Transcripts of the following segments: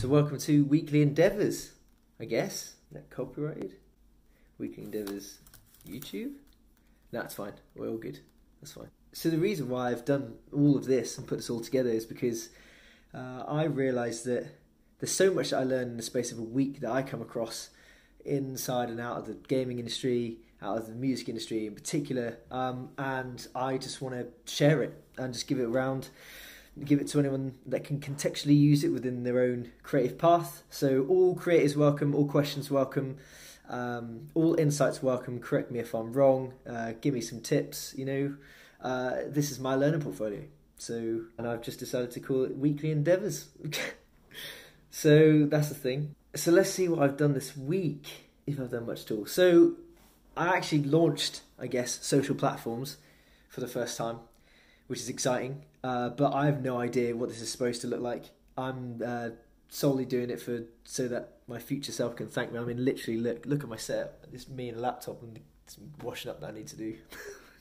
So, welcome to Weekly Endeavours, I guess. That copyrighted? Weekly Endeavours YouTube? That's fine. We're all good. That's fine. So, the reason why I've done all of this and put this all together is because uh, I realised that there's so much that I learned in the space of a week that I come across inside and out of the gaming industry, out of the music industry in particular, um, and I just want to share it and just give it around give it to anyone that can contextually use it within their own creative path. So all creators welcome, all questions welcome, um, all insights welcome. Correct me if I'm wrong. Uh, give me some tips. You know, uh, this is my learning portfolio. So and I've just decided to call it Weekly Endeavors. so that's the thing. So let's see what I've done this week. If I've done much at all. So I actually launched, I guess, social platforms for the first time, which is exciting. Uh, but I have no idea what this is supposed to look like. I'm uh, solely doing it for so that my future self can thank me. I mean, literally, look look at my setup. It's me and a laptop and some washing up that I need to do.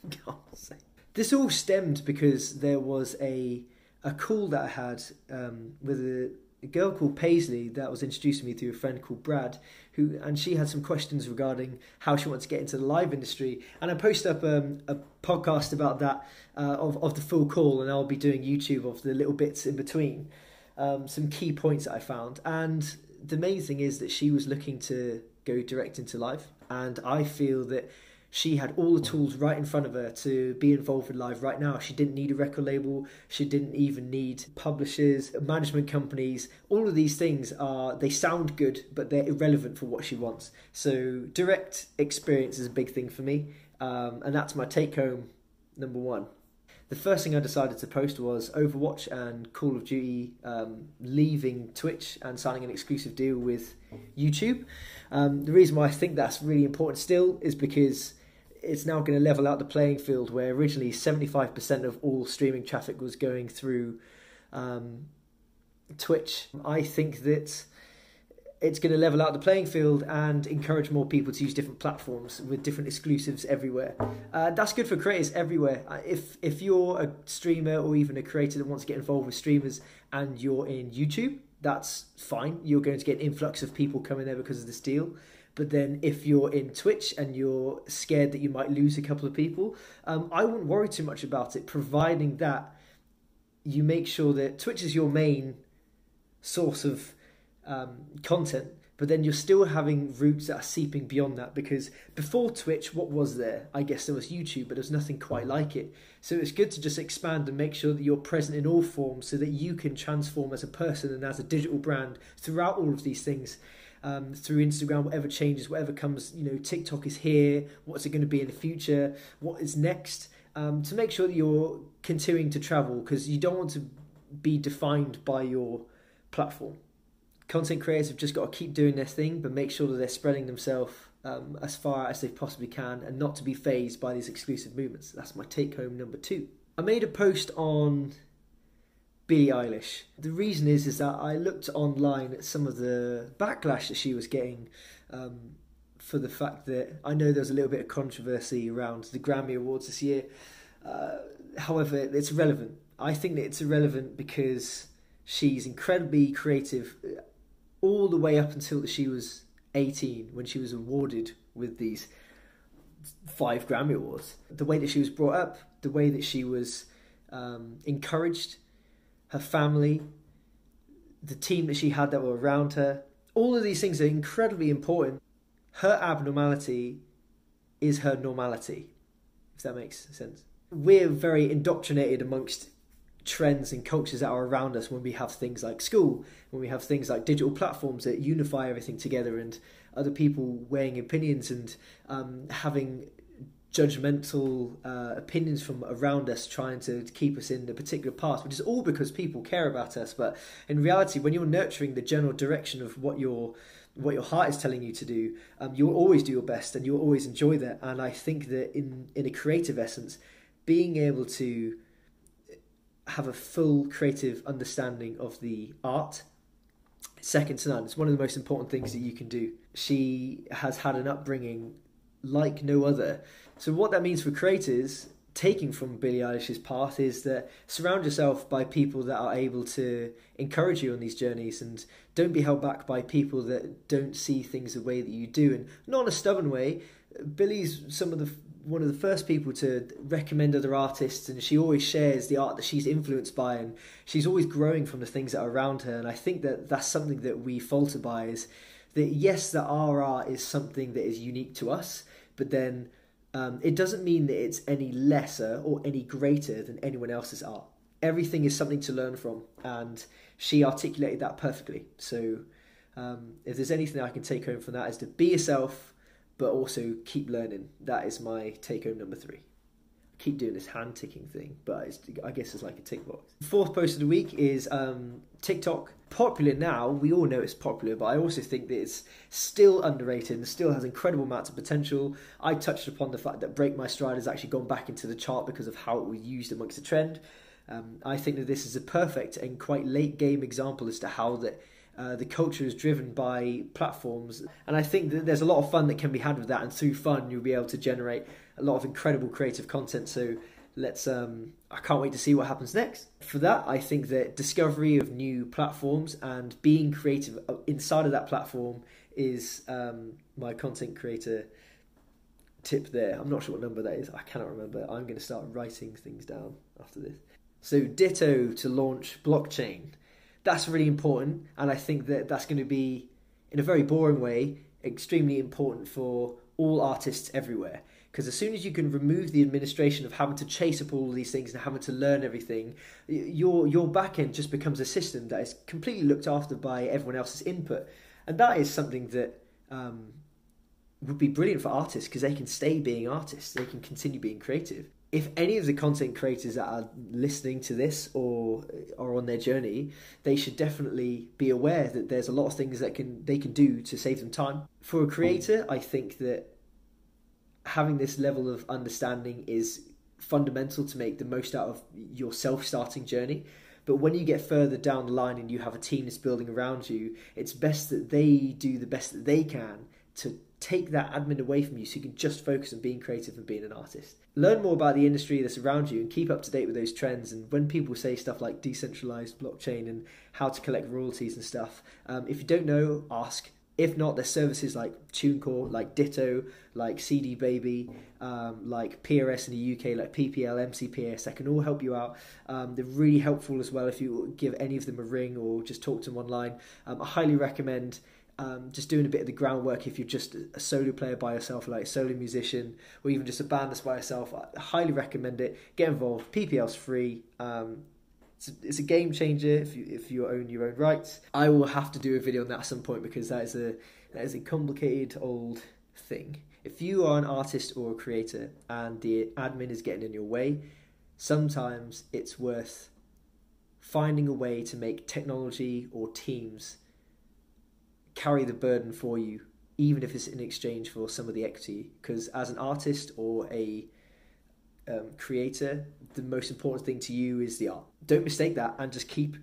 this all stemmed because there was a a call that I had um, with a a girl called Paisley that was introduced to me through a friend called Brad, who and she had some questions regarding how she wants to get into the live industry. And I posted up um, a podcast about that uh, of of the full call, and I'll be doing YouTube of the little bits in between, um, some key points that I found. And the main thing is that she was looking to go direct into live, and I feel that she had all the tools right in front of her to be involved with live right now. She didn't need a record label. She didn't even need publishers, management companies. All of these things are they sound good, but they're irrelevant for what she wants. So direct experience is a big thing for me, um, and that's my take home number one. The first thing I decided to post was Overwatch and Call of Duty um, leaving Twitch and signing an exclusive deal with YouTube. Um, the reason why I think that's really important still is because it's now going to level out the playing field where originally 75% of all streaming traffic was going through um, Twitch. I think that it's going to level out the playing field and encourage more people to use different platforms with different exclusives everywhere. Uh, that's good for creators everywhere. Uh, if if you're a streamer or even a creator that wants to get involved with streamers and you're in YouTube, that's fine. You're going to get an influx of people coming there because of this deal. But then if you're in Twitch and you're scared that you might lose a couple of people, um, I wouldn't worry too much about it, providing that you make sure that Twitch is your main source of um, content, but then you're still having routes that are seeping beyond that because before Twitch, what was there? I guess there was YouTube, but there's nothing quite like it. So it's good to just expand and make sure that you're present in all forms so that you can transform as a person and as a digital brand throughout all of these things um, through Instagram, whatever changes, whatever comes, you know, TikTok is here. What's it going to be in the future? What is next? Um, to make sure that you're continuing to travel because you don't want to be defined by your platform. Content creators have just got to keep doing their thing, but make sure that they're spreading themselves um, as far as they possibly can and not to be phased by these exclusive movements. That's my take home number two. I made a post on Billie Eilish. The reason is is that I looked online at some of the backlash that she was getting um, for the fact that I know there was a little bit of controversy around the Grammy Awards this year. Uh, however, it's relevant. I think that it's irrelevant because she's incredibly creative uh, all the way up until she was 18 when she was awarded with these five Grammy Awards. The way that she was brought up, the way that she was um, encouraged her family, the team that she had that were around her. All of these things are incredibly important. Her abnormality is her normality, if that makes sense. We're very indoctrinated amongst trends and cultures that are around us when we have things like school, when we have things like digital platforms that unify everything together, and other people weighing opinions and um, having judgmental uh, opinions from around us trying to keep us in a particular path, which is all because people care about us. But in reality, when you're nurturing the general direction of what your what your heart is telling you to do, um, you'll always do your best and you'll always enjoy that. And I think that in in a creative essence, being able to have a full creative understanding of the art second to none. It's one of the most important things that you can do. She has had an upbringing like no other. So what that means for creators taking from Billie Eilish's path is that surround yourself by people that are able to encourage you on these journeys and don't be held back by people that don't see things the way that you do and not in a stubborn way. Billie's some of the one of the first people to recommend other artists and she always shares the art that she's influenced by and she's always growing from the things that are around her and I think that that's something that we falter by is that yes the art is something that is unique to us but then um, it doesn't mean that it's any lesser or any greater than anyone else's art. Everything is something to learn from, and she articulated that perfectly. So, um, if there's anything I can take home from that, is to be yourself, but also keep learning. That is my take home number three keep doing this hand ticking thing, but I guess it's like a tick box. Fourth post of the week is um, TikTok. Popular now, we all know it's popular, but I also think that it's still underrated and still has incredible amounts of potential. I touched upon the fact that Break My Stride has actually gone back into the chart because of how it was used amongst the trend. Um, I think that this is a perfect and quite late game example as to how that uh, the culture is driven by platforms, and I think that there's a lot of fun that can be had with that. And through fun, you'll be able to generate a lot of incredible creative content. So let's um, I can't wait to see what happens next. For that, I think that discovery of new platforms and being creative inside of that platform is um, my content creator tip there. I'm not sure what number that is. I cannot remember. I'm going to start writing things down after this. So ditto to launch blockchain that's really important, and I think that that's going to be, in a very boring way, extremely important for all artists everywhere. Because as soon as you can remove the administration of having to chase up all these things and having to learn everything, your your back end just becomes a system that is completely looked after by everyone else's input, and that is something that um, would be brilliant for artists because they can stay being artists, they can continue being creative if any of the content creators that are listening to this or are on their journey, they should definitely be aware that there's a lot of things that can they can do to save them time. For a hmm. creator, I think that having this level of understanding is fundamental to make the most out of your self-starting journey. But when you get further down the line and you have a team that's building around you, it's best that they do the best that they can to take that admin away from you so you can just focus on being creative and being an artist. Learn more about the industry that's around you and keep up to date with those trends. And when people say stuff like decentralized blockchain and how to collect royalties and stuff, um, if you don't know, ask. If not, there's services like TuneCore, like Ditto, like CD Baby, um, like PRS in the UK, like PPL, MCPS that can all help you out. Um, they're really helpful as well if you give any of them a ring or just talk to them online. Um, I highly recommend um, just doing a bit of the groundwork if you're just a solo player by yourself, like a solo musician, or even just a band that's by yourself. I highly recommend it. Get involved. PPL's free. Um, it's, it's, a game changer if you if you own your own rights. I will have to do a video on that at some point because that is a that is a complicated old thing. If you are an artist or a creator and the admin is getting in your way, sometimes it's worth finding a way to make technology or teams carry the burden for you, even if it's in exchange for some of the equity. Because as an artist or a um, creator, the most important thing to you is the art. Don't mistake that, and just keep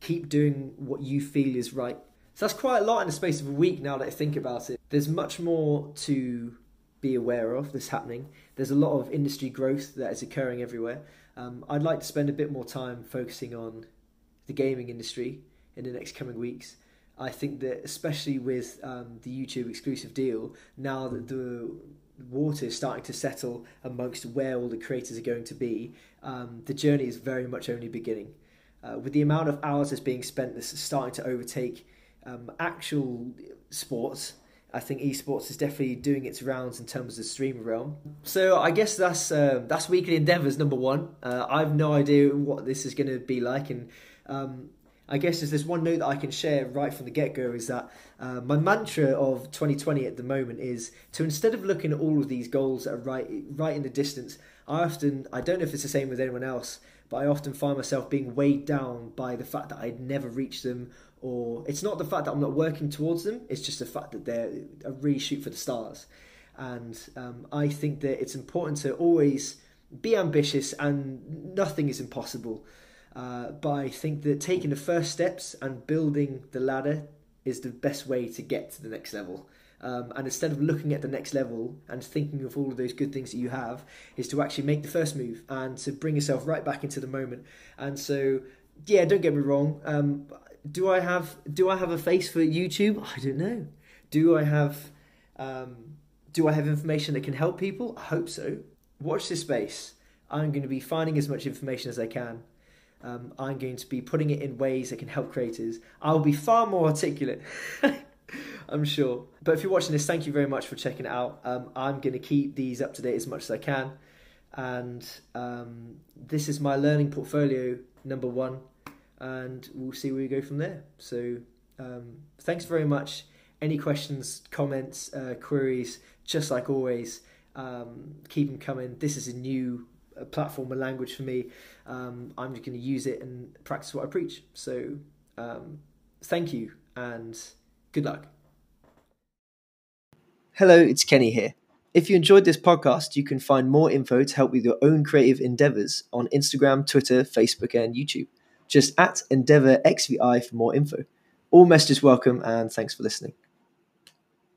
keep doing what you feel is right. So that's quite a lot in the space of a week. Now that I think about it, there's much more to be aware of that's happening. There's a lot of industry growth that is occurring everywhere. Um, I'd like to spend a bit more time focusing on the gaming industry in the next coming weeks I think that especially with um, the YouTube exclusive deal, now that the water is starting to settle amongst where all the creators are going to be, um, the journey is very much only beginning. Uh, with the amount of hours that's being spent, that's starting to overtake um, actual sports. I think esports is definitely doing its rounds in terms of the streamer realm. So I guess that's uh, that's weekly endeavors number one. Uh, I have no idea what this is going to be like, and um, I guess there's this one note that I can share right from the get go is that uh, my mantra of 2020 at the moment is to instead of looking at all of these goals that are right right in the distance, I often I don't know if it's the same with anyone else, but I often find myself being weighed down by the fact that I'd never reach them, or it's not the fact that I'm not working towards them, it's just the fact that they're a really shoot for the stars, and um, I think that it's important to always be ambitious and nothing is impossible. Uh, but I think that taking the first steps and building the ladder is the best way to get to the next level. Um, and instead of looking at the next level and thinking of all of those good things that you have, is to actually make the first move and to bring yourself right back into the moment. And so, yeah, don't get me wrong. Um, do I have do I have a face for YouTube? I don't know. Do I have um, do I have information that can help people? I hope so. Watch this space. I'm going to be finding as much information as I can. Um, I'm going to be putting it in ways that can help creators. I'll be far more articulate, I'm sure. But if you're watching this, thank you very much for checking it out. Um, I'm going to keep these up to date as much as I can. And um, this is my learning portfolio number one. And we'll see where we go from there. So um, thanks very much. Any questions, comments, uh, queries, just like always, um, keep them coming. This is a new uh, platform and language for me. Um, I'm just going to use it and practice what I preach. So um, thank you and good luck. Hello, it's Kenny here. If you enjoyed this podcast, you can find more info to help with your own creative endeavors on Instagram, Twitter, Facebook, and YouTube. Just at EndeavorXVI for more info. All messages welcome, and thanks for listening.